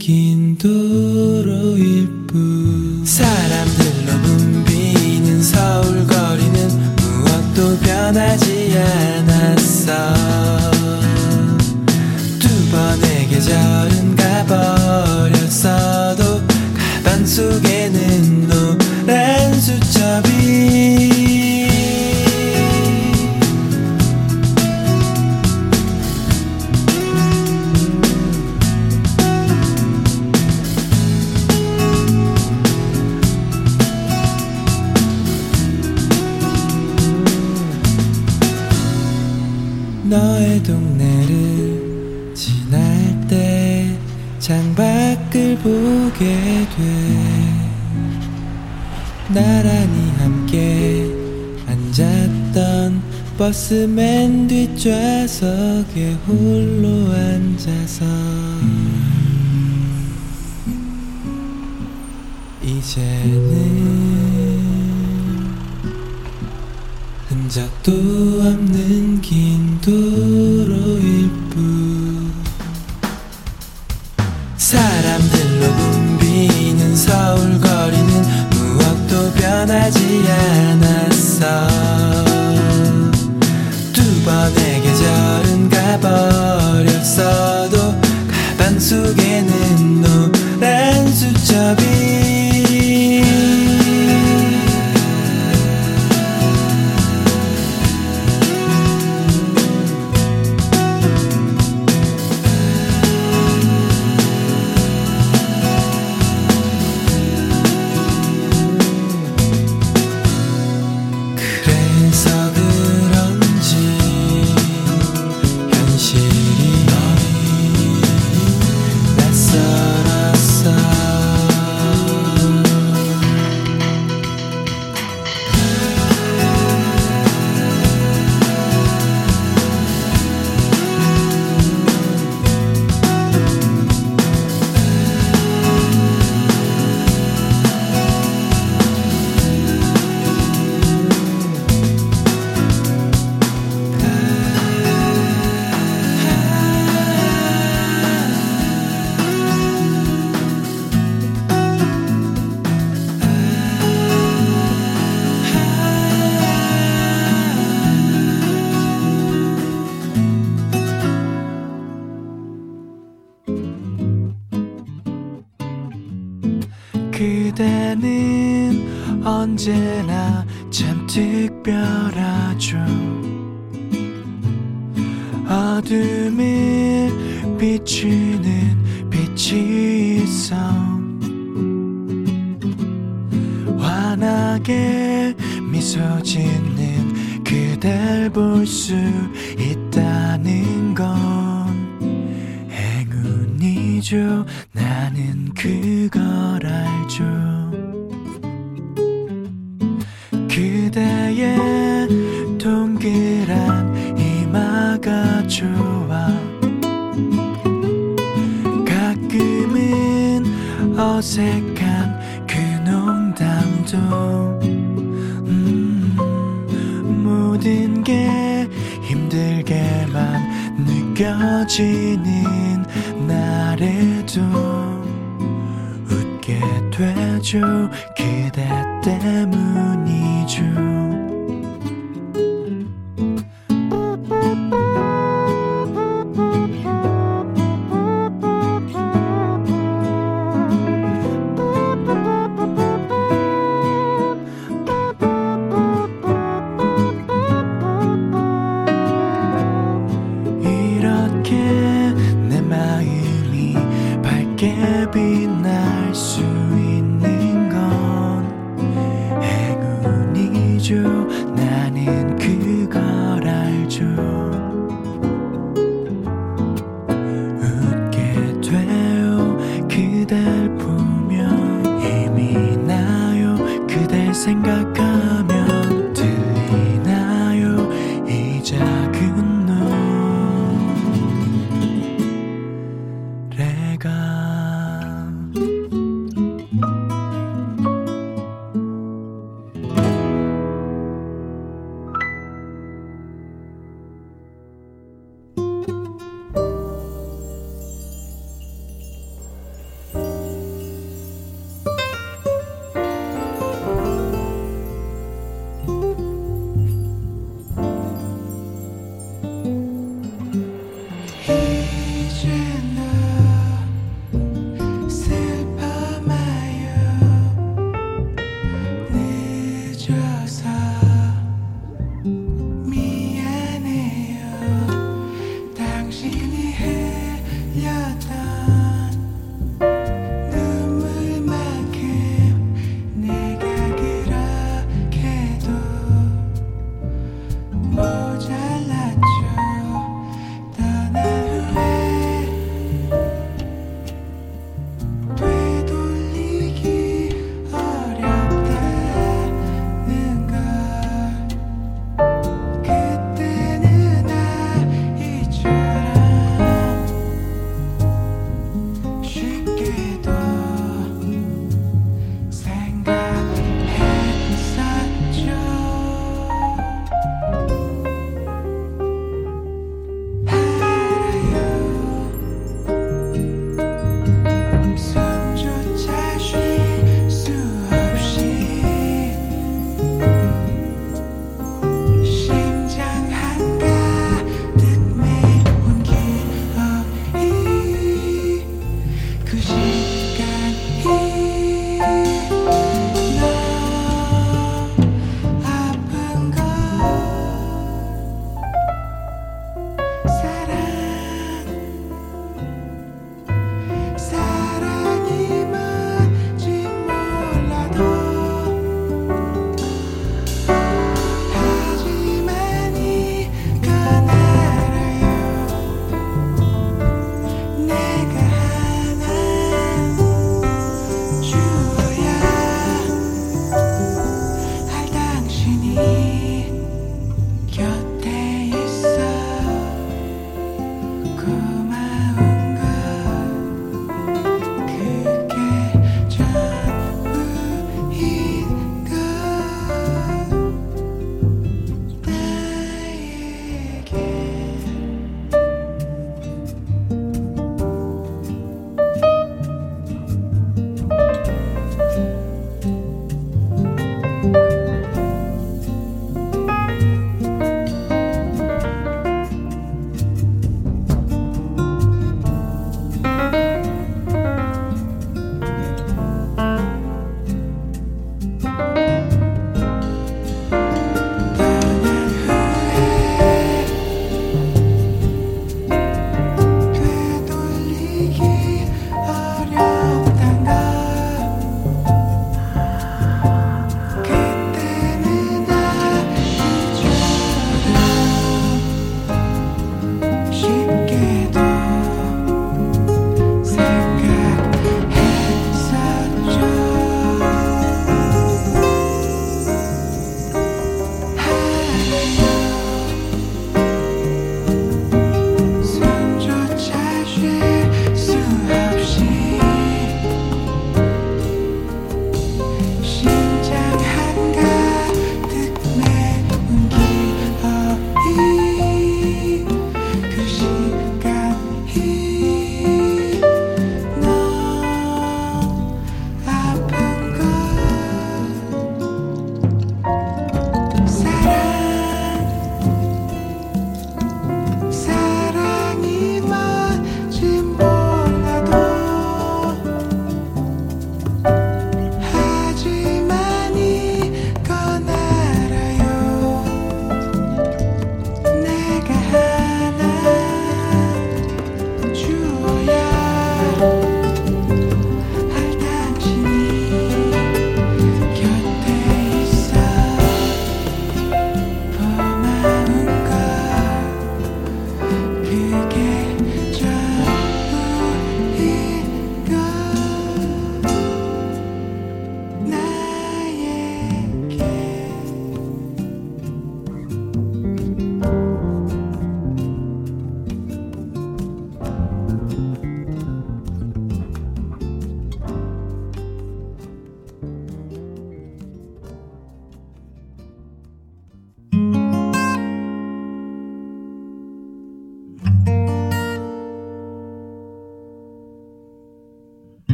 que Father 언제나 참 특별하죠. 어둠에 비추는 빛이 있어. 환하게 미소 짓는 그댈 볼 수 있다는 건 행운이죠. 나는 그걸 알죠. 지닌 날에도 웃게 되죠 기대 때문에 밝게 빛날 수 project.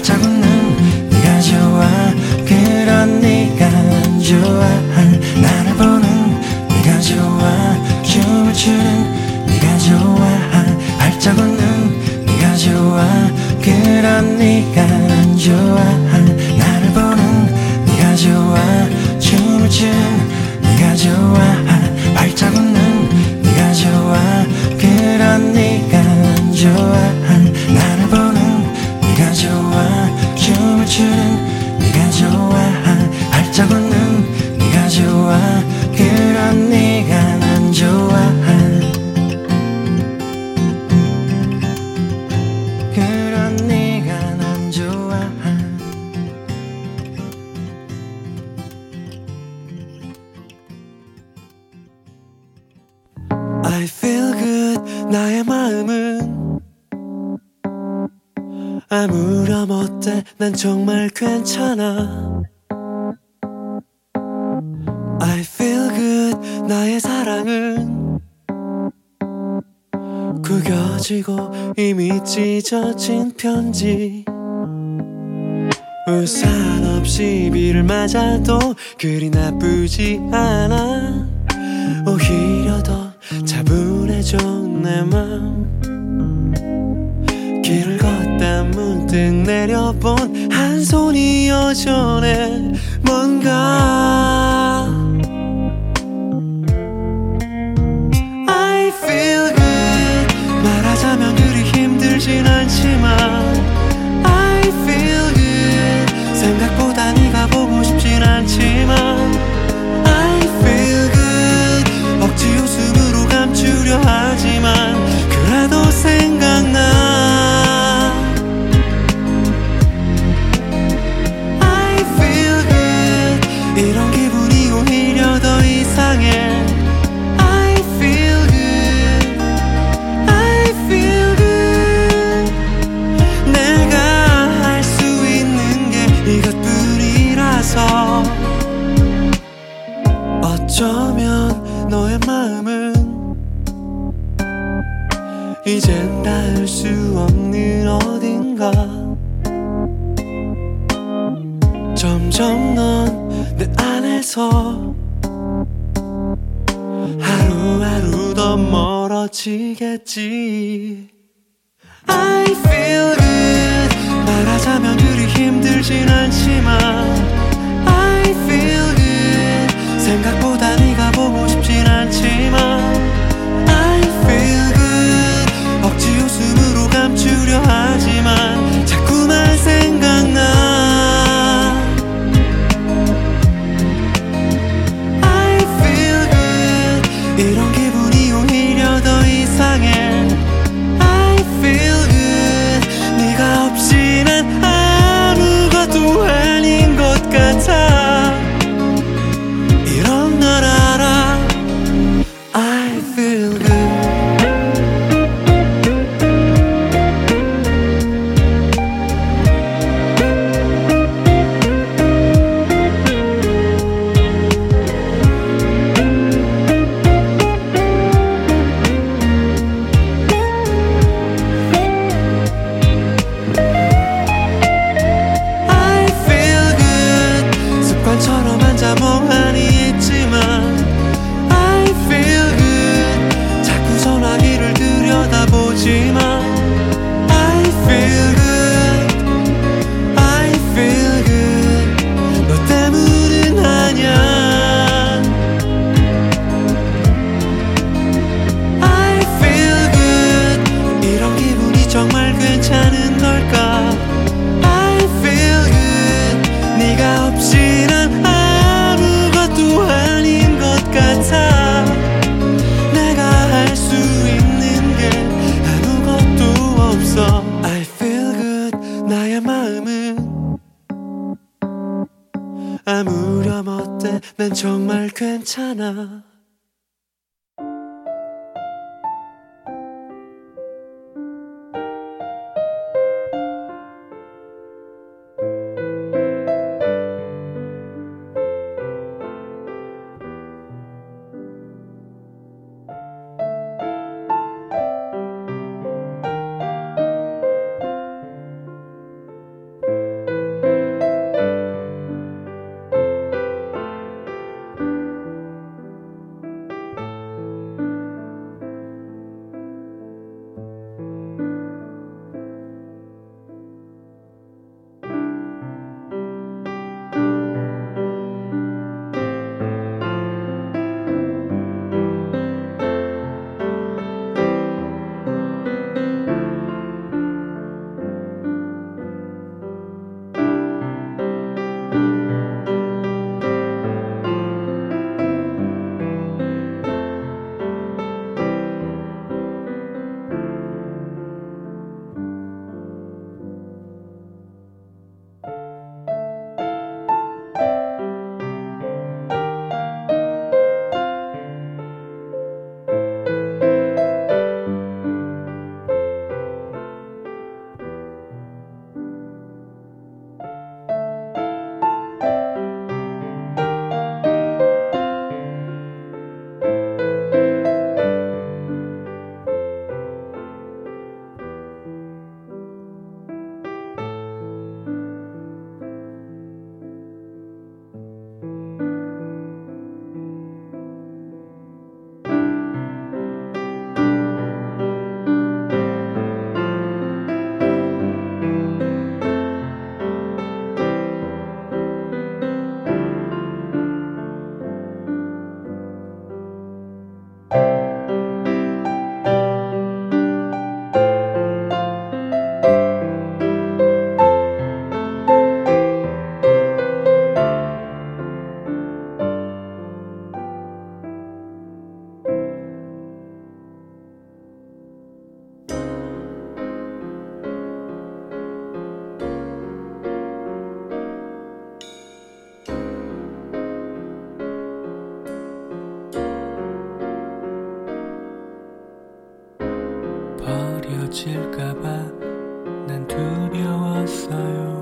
발자국 나 잊혀진 편지. 우산 없이 비를 맞아도 그리 나쁘지 않아. 오히려 더 차분해져 내맘 길을 걷다 문득 내려본 한 손이 여전해. 뭔가 심한 지겠지. I feel good 말하자면 그리 힘들진 않지만 Anna. 놓칠까봐 난 두려웠어요.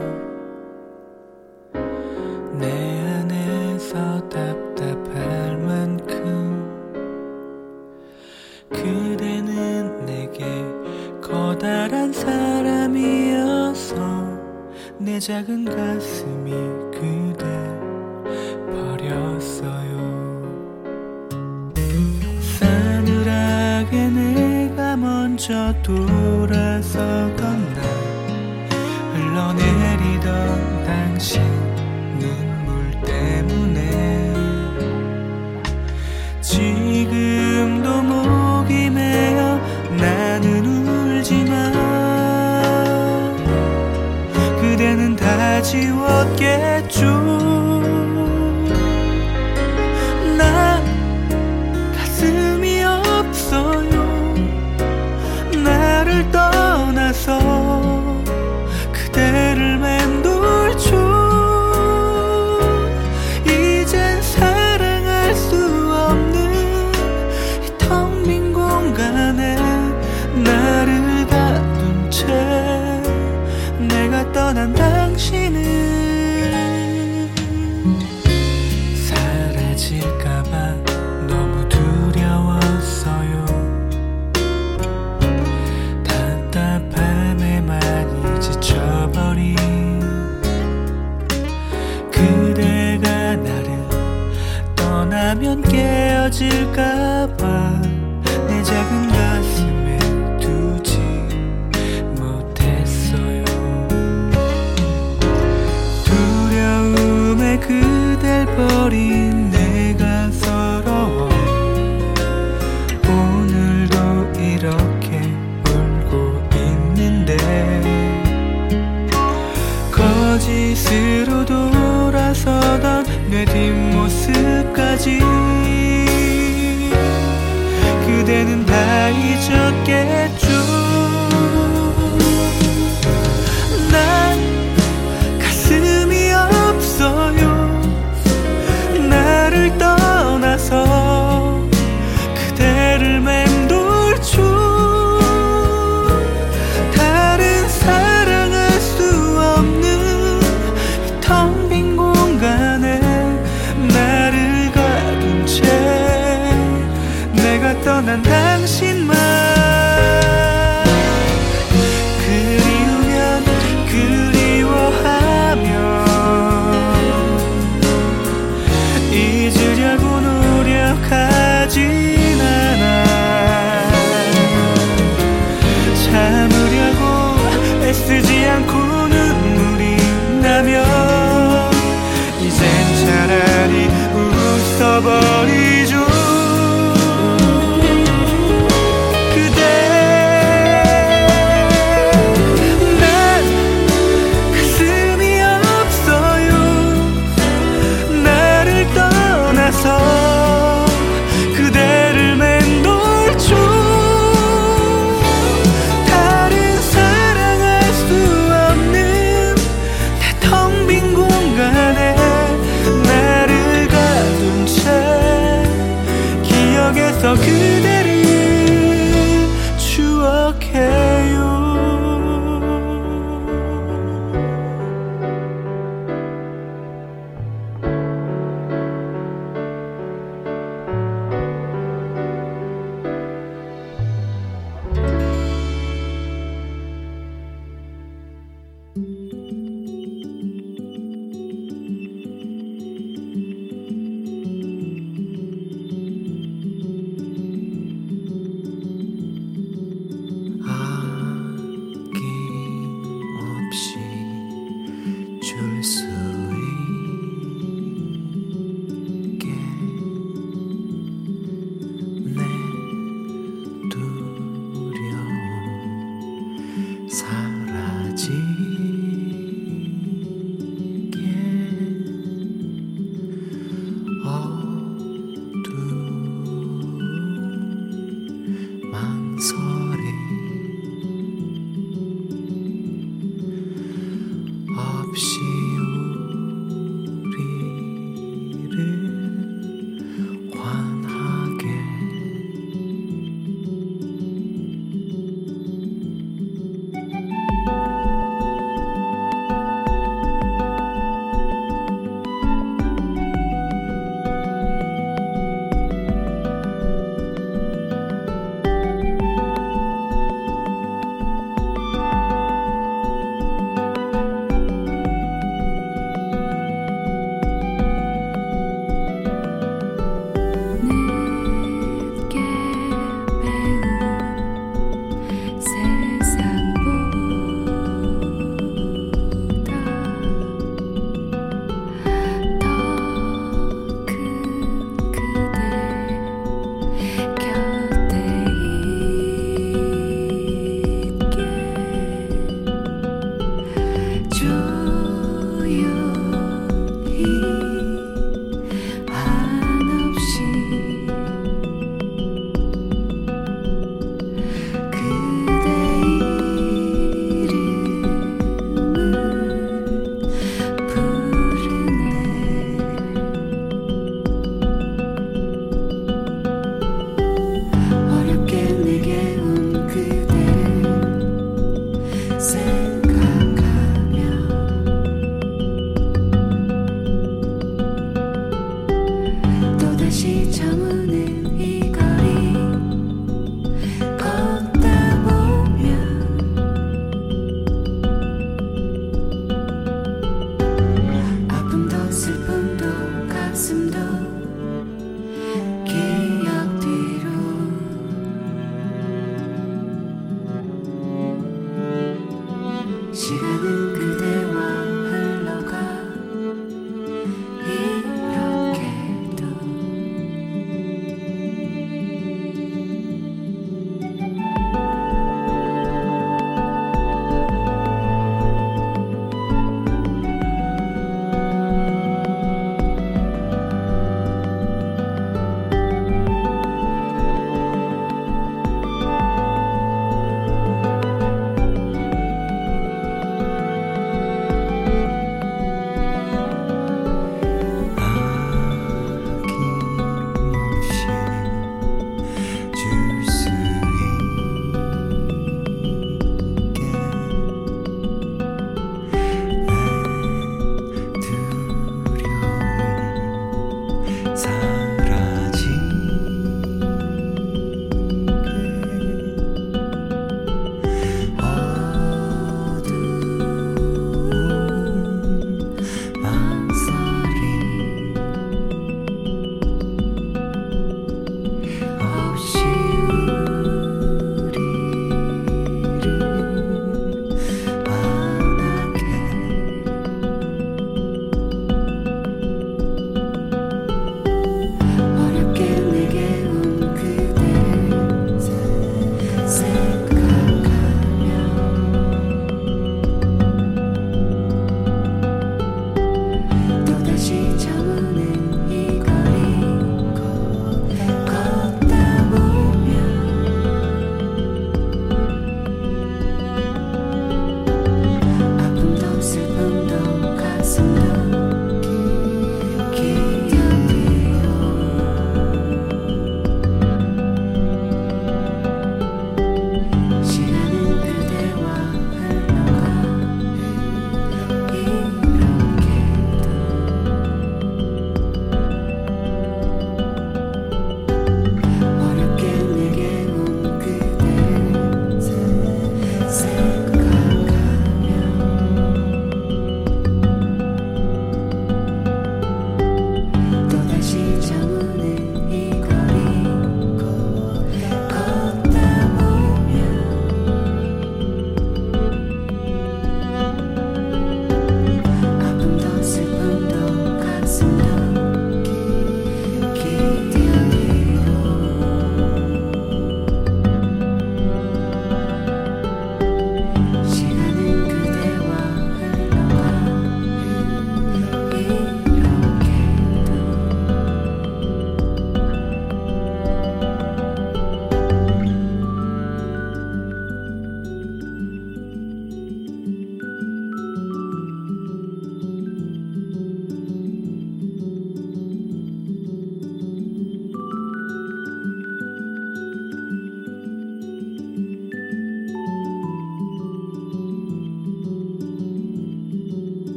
난 당신만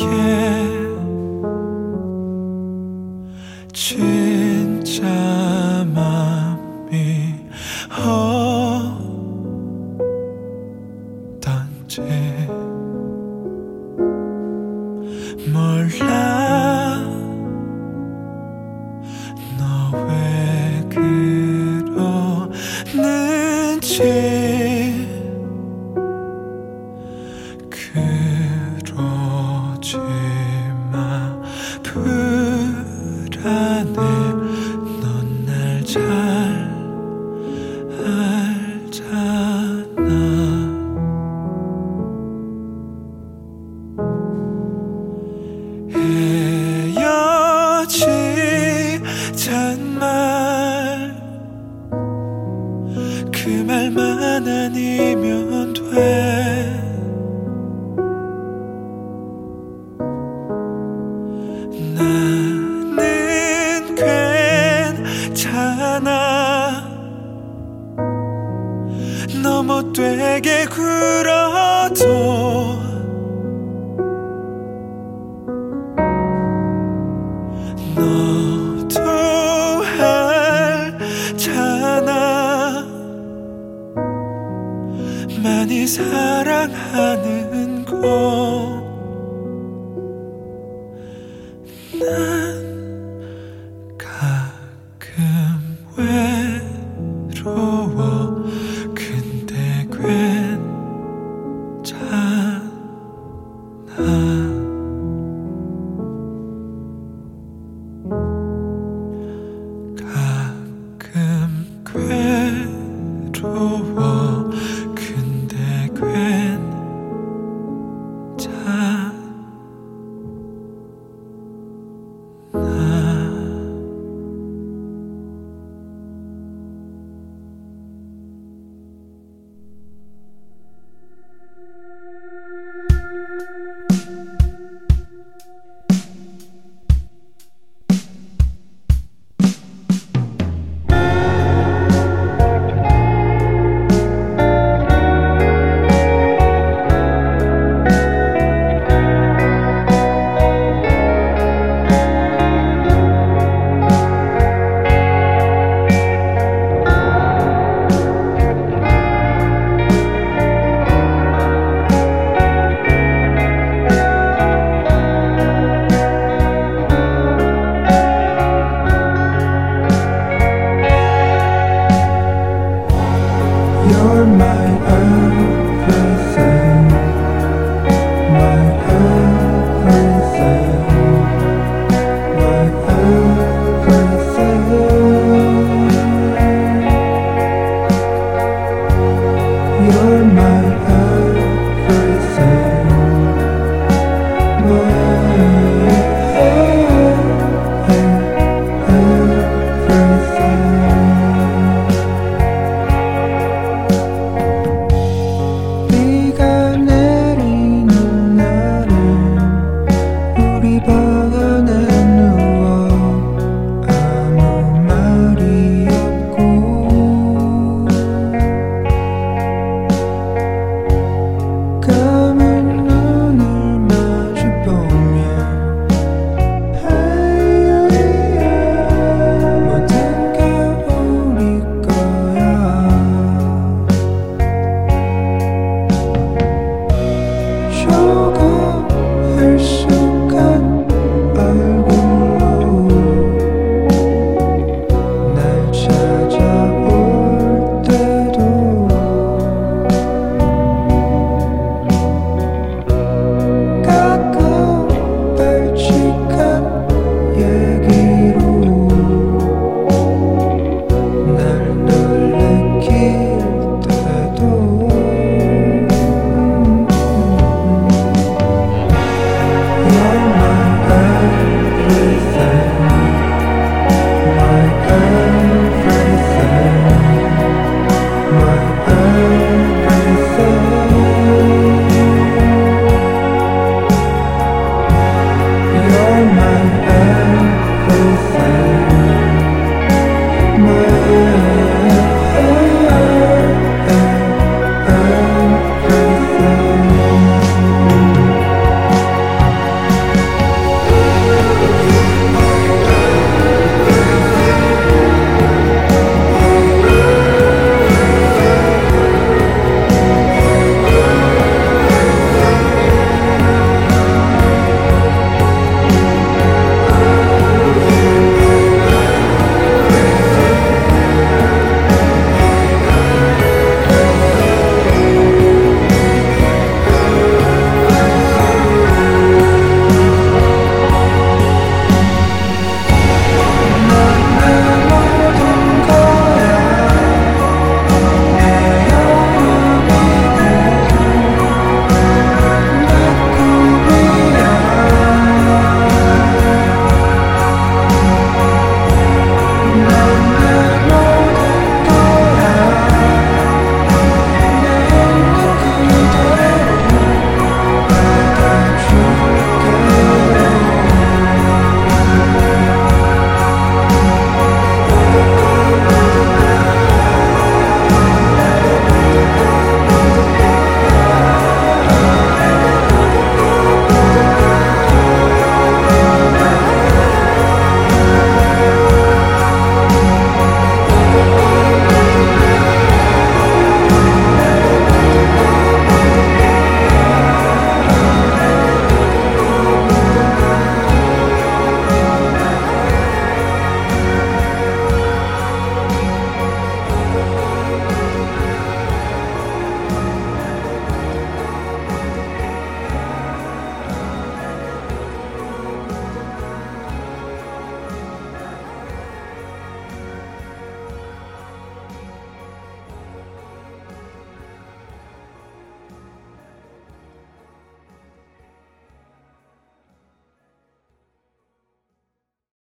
夜寂 You're my earth.